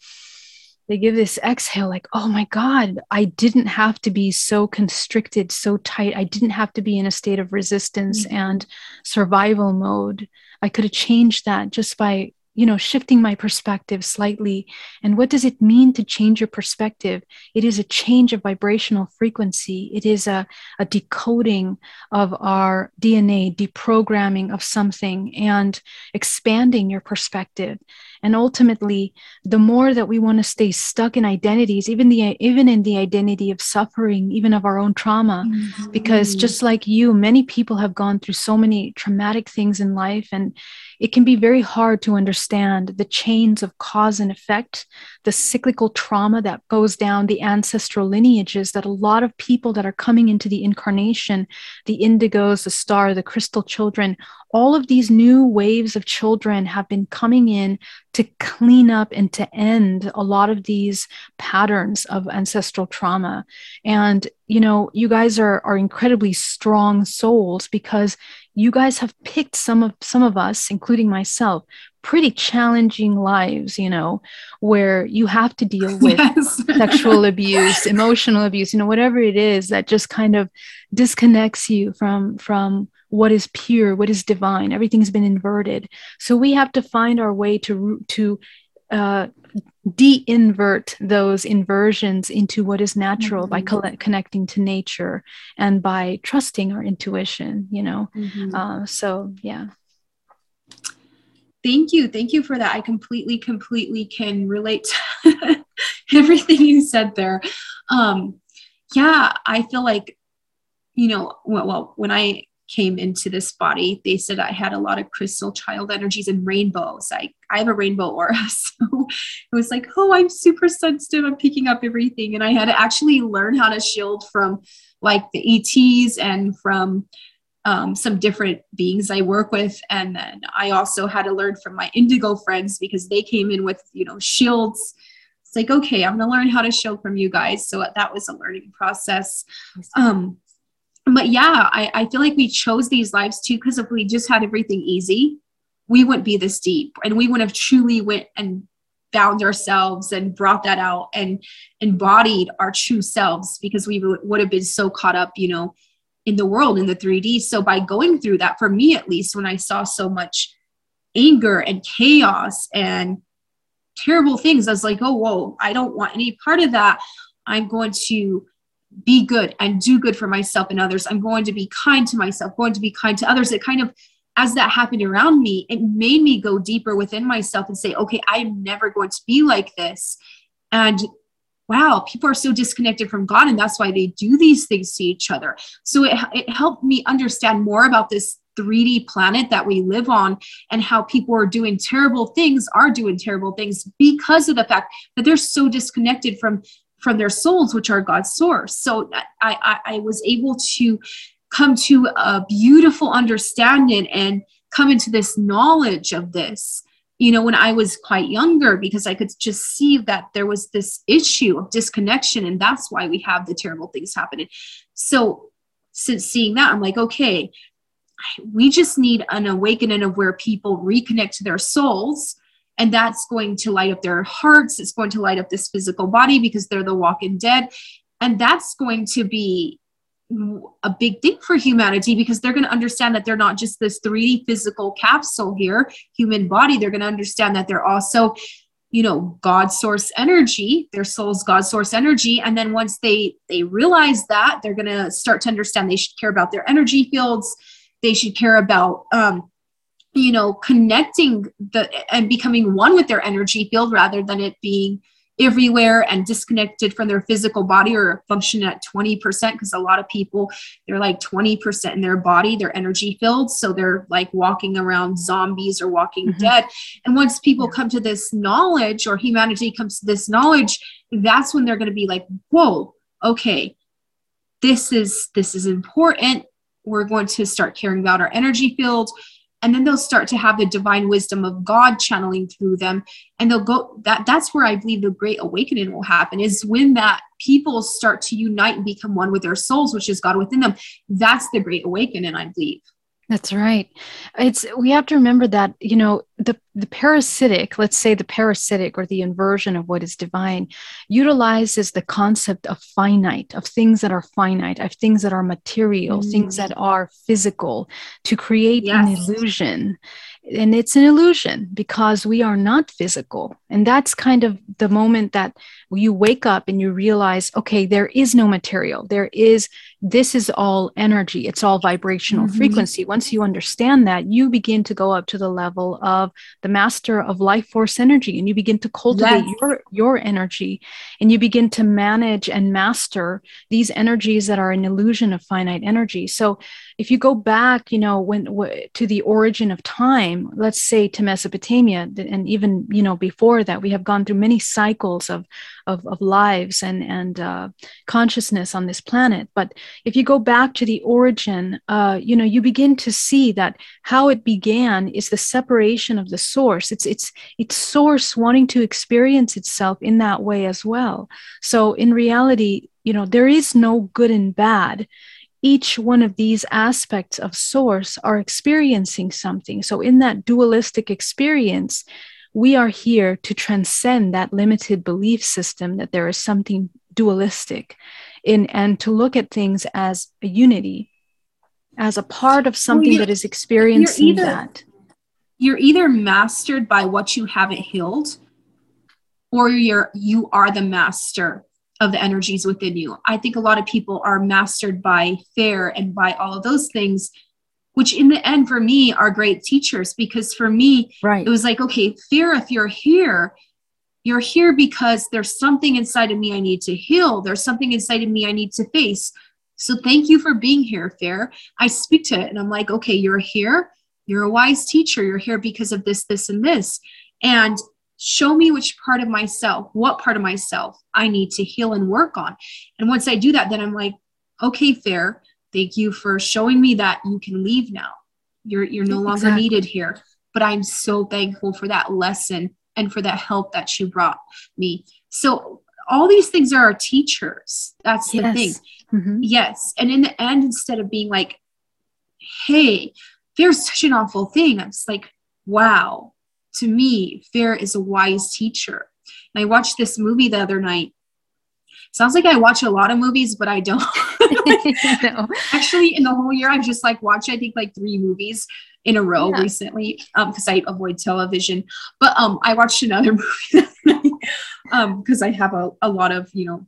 they give this exhale, like, oh my God, I didn't have to be so constricted, so tight. I didn't have to be in a state of resistance mm-hmm. and survival mode. I could have changed that just by you know shifting my perspective slightly. And what does it mean to change your perspective? It is a change of vibrational frequency. It is a, a decoding of our dna deprogramming of something and expanding your perspective and ultimately the more that we want to stay stuck in identities even the even in the identity of suffering even of our own trauma mm-hmm. because just like you many people have gone through so many traumatic things in life and it can be very hard to understand the chains of cause and effect, the cyclical trauma that goes down the ancestral lineages that a lot of people that are coming into the incarnation, the indigos, the star, the crystal children, all of these new waves of children have been coming in to clean up and to end a lot of these patterns of ancestral trauma. And, you know, you guys are, are incredibly strong souls because you guys have picked some of some of us including myself pretty challenging lives you know where you have to deal with yes. sexual abuse emotional abuse you know whatever it is that just kind of disconnects you from from what is pure what is divine everything's been inverted. So we have to find our way to to uh, de-invert those inversions into what is natural mm-hmm. by co- connecting to nature and by trusting our intuition you know? Mm-hmm. uh, so yeah. Thank you. Thank you for that. I completely completely can relate to everything you said there. Um yeah i feel like you know well, well when i came into this body, they said I had a lot of crystal child energies and rainbows. I, I have a rainbow aura. So it was like, oh, I'm super sensitive. I'm picking up everything. And I had to actually learn how to shield from like the ETs and from um, some different beings I work with. And then I also had to learn from my indigo friends because they came in with, you know, shields. It's like, okay, I'm going to learn how to shield from you guys. So that was a learning process. Um, but yeah, I, I feel like we chose these lives too because if we just had everything easy, we wouldn't be this deep and we wouldn't have truly went and found ourselves and brought that out and embodied our true selves because we would have been so caught up, you know, in the world in the 3D. So by going through that, for me at least, when I saw so much anger and chaos and terrible things, I was like, oh, whoa, I don't want any part of that. I'm going to be good and do good for myself and others. I'm going to be kind to myself, going to be kind to others. It kind of, as that happened around me, it made me go deeper within myself and say, okay, I'm never going to be like this. And wow, people are so disconnected from God, and that's why they do these things to each other. So it, it helped me understand more about this 3D planet that we live on and how people are doing terrible things are doing terrible things because of the fact that they're so disconnected from from their souls which are God's source. So I I, I was able to come to a beautiful understanding and come into this knowledge of this you know when i was quite younger because i could just see that there was this issue of disconnection and that's why we have the terrible things happening so since seeing that i'm like okay we just need an awakening of where people reconnect to their souls and that's going to light up their hearts it's going to light up this physical body because they're the walking dead and that's going to be a big thing for humanity because they're going to understand that they're not just this 3D physical capsule here, human body. They're going to understand that they're also, you know, God source energy, their soul's God source energy. And then once they they realize that, they're going to start to understand they should care about their energy fields. They should care about um, you know, connecting the and becoming one with their energy field rather than it being everywhere and disconnected from their physical body or function at 20% because a lot of people they're like 20% in their body their energy filled so they're like walking around zombies or walking mm-hmm. dead. And once people come to this knowledge or humanity comes to this knowledge that's when they're going to be like whoa okay. This is this is important. We're going to start caring about our energy field and then they'll start to have the divine wisdom of god channeling through them. And they'll go that that's where i believe the great awakening will happen is when that people start to unite and become one with their souls which is god within them. That's the great awakening i believe that's right. It's we have to remember that, you know, the the parasitic, let's say the parasitic or the inversion of what is divine utilizes the concept of finite, of things that are finite, of things that are material, mm. things that are physical to create yes. an illusion and it's an illusion because we are not physical and that's kind of the moment that you wake up and you realize okay there is no material there is this is all energy it's all vibrational mm-hmm. frequency once you understand that you begin to go up to the level of the master of life force energy and you begin to cultivate yes. your your energy and you begin to manage and master these energies that are an illusion of finite energy so if you go back you know when w- to the origin of time let's say to mesopotamia and even you know before that we have gone through many cycles of of, of lives and and uh, consciousness on this planet but if you go back to the origin uh, you know you begin to see that how it began is the separation of the source. It's it's it's source wanting to experience itself in that way as well. So in reality you know there is no good and bad. Each one of these aspects of source are experiencing something. So, in that dualistic experience, we are here to transcend that limited belief system that there is something dualistic in and to look at things as a unity as a part of something well, that is experiencing either, that you're either mastered by what you haven't healed or you're you are the master of the energies within you. I think a lot of people are mastered by fear and by all of those things, which in the end for me are great teachers because for me, right. it was like, okay, fear, if you're here, you're here because there's something inside of me I need to heal. There's something inside of me I need to face. So thank you for being here, Fair. I speak to it and I'm like, okay, you're here. You're a wise teacher. You're here because of this, this, and this. And show me which part of myself, what part of myself I need to heal and work on. And once I do that, then I'm like, okay, fair. Thank you for showing me that you can leave now. You're you're no longer exactly. needed here. But I'm so thankful for that lesson and for that help that she brought me. So all these things are our teachers. That's the yes. thing. Mm-hmm. Yes. And in the end, instead of being like, hey, there's such an awful thing, I'm just like, wow, to me, fear is a wise teacher. And I watched this movie the other night. Sounds like I watch a lot of movies, but I don't. no. Actually, in the whole year, I've just like watched, I think, like three movies in a row yeah. recently because um, I avoid television. But um, I watched another movie um because I have a, a lot of you know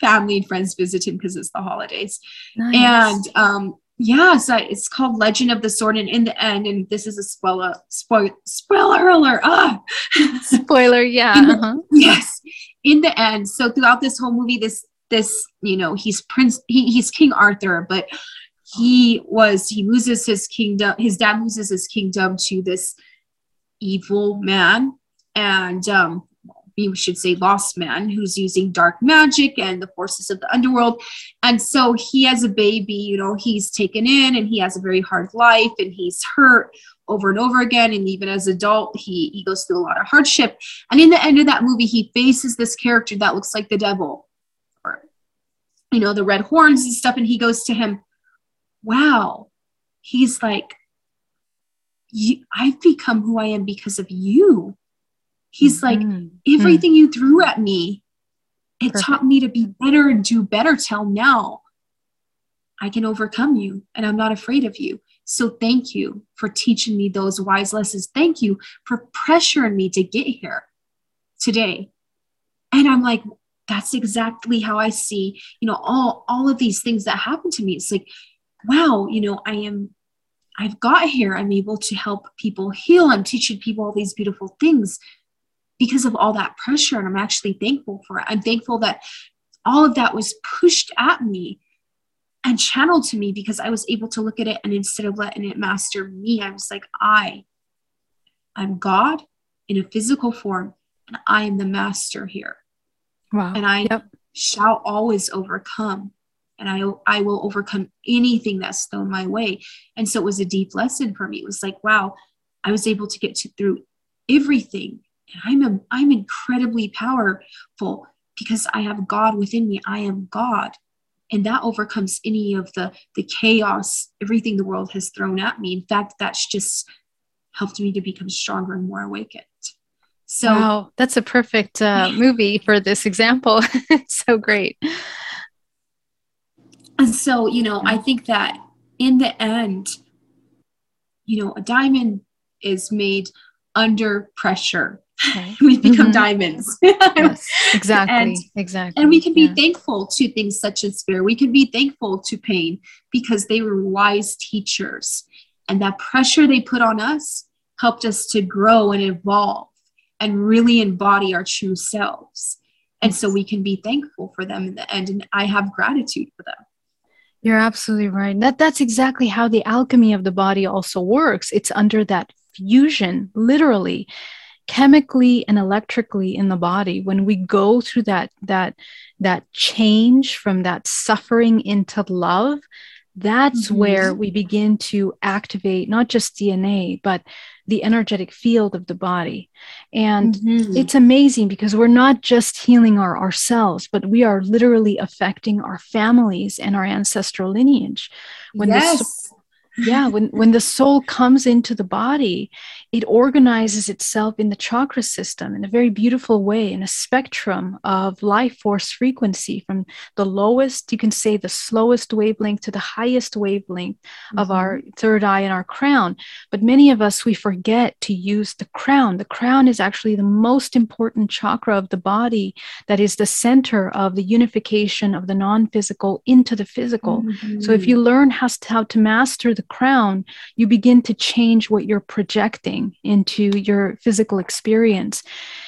family and friends visiting because it's the holidays, nice. and um yeah, so it's called Legend of the Sword, and in the end, and this is a spoiler, spoiler, spoiler alert. Ah, spoiler, yeah, in the, uh-huh. yes. In the end, so throughout this whole movie, this this you know he's Prince, he, he's King Arthur, but he was he loses his kingdom his dad loses his kingdom to this evil man and um we should say lost man who's using dark magic and the forces of the underworld. And so he has a baby you know he's taken in and he has a very hard life and he's hurt over and over again. And even as adult he he goes through a lot of hardship. And in the end of that movie he faces this character that looks like the devil or you know the red horns and stuff. And he goes to him wow he's like i've become who i am because of you He's mm-hmm. like, mm-hmm. everything mm. you threw at me, it Perfect. taught me to be better and do better till now. I can overcome you and I'm not afraid of you. So thank you for teaching me those wise lessons. Thank you for pressuring me to get here today. And I'm like, that's exactly how I see, you know, all all of these things that happen to me. It's like, wow, you know, I am I've got here. I'm able to help people heal. I'm teaching people all these beautiful things because of all that pressure. And I'm actually thankful for it. I'm thankful that all of that was pushed at me and channeled to me because I was able to look at it and instead of letting it master me, I was like, I, I'm God in a physical form and I am the master here. Wow. And I yep. shall always overcome and I, I will overcome anything that's thrown my way. And so it was a deep lesson for me. It was like, wow, I was able to get to, through everything I'm a, I'm incredibly powerful because I have God within me. I am God. And that overcomes any of the the chaos, everything the world has thrown at me. In fact, that's just helped me to become stronger and more awakened. So wow, that's a perfect uh, movie for this example. it's so great. And so, you know, I think that in the end, you know, a diamond is made under pressure Right. we become mm-hmm. diamonds. yes, exactly. and, exactly. And we can be yeah. thankful to things such as fear. We can be thankful to pain because they were wise teachers. And that pressure they put on us helped us to grow and evolve and really embody our true selves. And so we can be thankful for them in the end. And I have gratitude for them. You're absolutely right. That that's exactly how the alchemy of the body also works. It's under that fusion, literally chemically and electrically in the body when we go through that that that change from that suffering into love that's mm-hmm. where we begin to activate not just DNA, but the energetic field of the body. And mm-hmm. it's amazing because we're not just healing our ourselves, but we are literally affecting our families and our ancestral lineage. When yes yeah when when the soul comes into the body it organizes itself in the chakra system in a very beautiful way in a spectrum of life force frequency from the lowest you can say the slowest wavelength to the highest wavelength mm-hmm. of our third eye and our crown but many of us we forget to use the crown the crown is actually the most important chakra of the body that is the center of the unification of the non-physical into the physical mm-hmm. so if you learn how to, how to master the crown, you begin to change what you're projecting into your physical experience.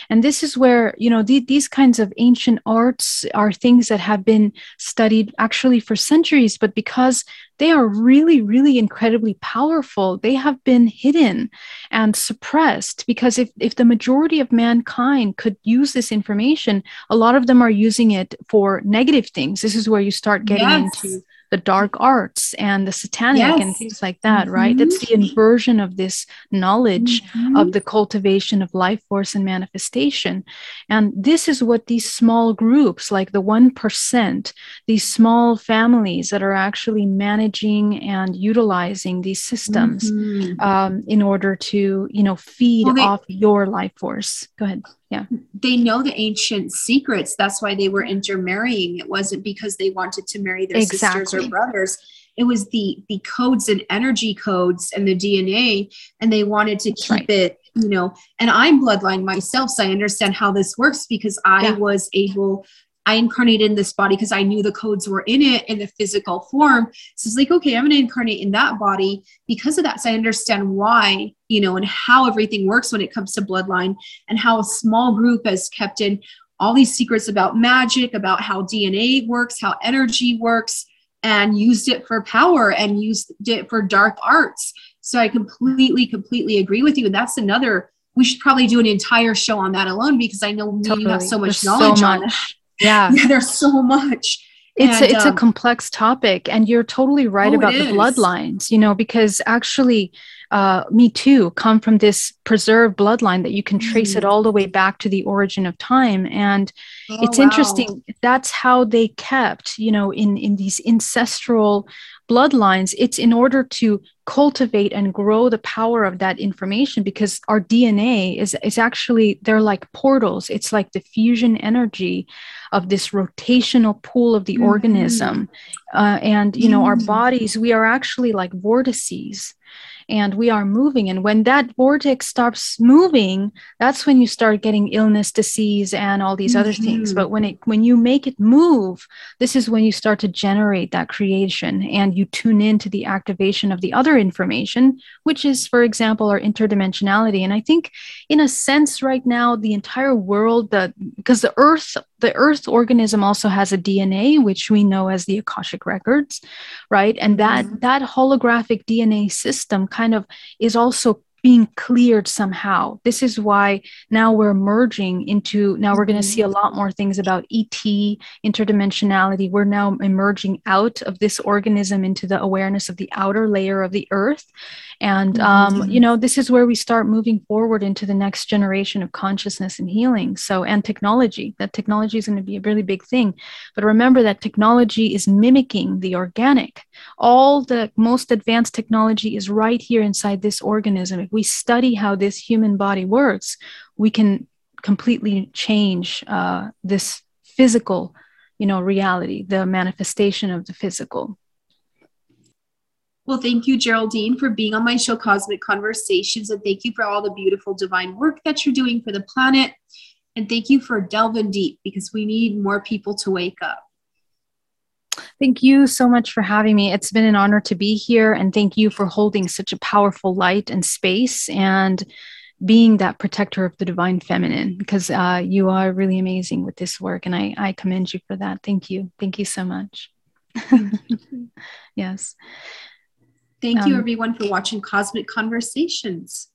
And this is where, you know, the, these kinds of ancient arts are things that have been studied actually for centuries, but because they are really, really incredibly powerful, they have been hidden and suppressed. Because if, if the majority of mankind could use this information, a lot of them are using it for negative things. This is where you start getting yes. into the dark arts and the satanic yes. and things like that, mm-hmm. right? That's the inversion of this knowledge mm-hmm. of the cultivation of life force and manifestation. And this is what these small groups, like the 1%, these small families that are actually managing and utilizing these systems mm-hmm. um, in order to, you know, feed well, they- off your life force. Go ahead yeah they know the ancient secrets that's why they were intermarrying it wasn't because they wanted to marry their exactly. sisters or brothers it was the the codes and energy codes and the dna and they wanted to keep right. it you know and i'm bloodline myself so i understand how this works because i yeah. was able I incarnated in this body because I knew the codes were in it in the physical form. So it's like, okay, I'm going to incarnate in that body because of that. So I understand why, you know, and how everything works when it comes to bloodline and how a small group has kept in all these secrets about magic, about how DNA works, how energy works. and used it for power and used it for dark arts. So I completely, completely agree with you. And that's another, we should probably do an entire show on that alone because I know totally. you have so much there's knowledge so much. on that. Yeah. yeah. There's so much. It's and, a, it's um, a complex topic, and you're totally right oh, about the bloodlines. You know, because actually, uh, me too come from this preserved bloodline that you can trace mm. it all the way back to the origin of time and oh, it's wow. interesting that's how they kept you know in in these ancestral bloodlines it's in order to cultivate and grow the power of that information because our dna is is actually they're like portals it's like the fusion energy of this rotational pool of the mm-hmm. organism uh, and you know mm. our bodies we are actually like vortices and we are moving. And when that vortex stops moving, that's when you start getting illness, disease, and all these mm-hmm. other things. Mm-hmm. But when it when you make it move, this is when you start to generate that creation and you tune into the activation of the other information, which is, for example, our interdimensionality. And I think in a sense, right now, the entire world, the because the earth the earth organism also has a dna which we know as the akashic records right and that mm-hmm. that holographic dna system kind of is also being cleared somehow. This is why now we're merging into, now we're going to see a lot more things about ET, interdimensionality. We're now emerging out of this organism into the awareness of the outer layer of the earth. And, um, mm-hmm. you know, this is where we start moving forward into the next generation of consciousness and healing. So, and technology, that technology is going to be a really big thing. But remember that technology is mimicking the organic. All the most advanced technology is right here inside this organism. If we study how this human body works, we can completely change uh, this physical, you know, reality, the manifestation of the physical. Well, thank you, Geraldine, for being on my show, Cosmic Conversations. And thank you for all the beautiful divine work that you're doing for the planet. And thank you for delving deep because we need more people to wake up. Thank you so much for having me. It's been an honor to be here. And thank you for holding such a powerful light and space and being that protector of the divine feminine because uh, you are really amazing with this work. And I, I commend you for that. Thank you. Thank you so much. yes. Thank um, you, everyone, for watching Cosmic Conversations.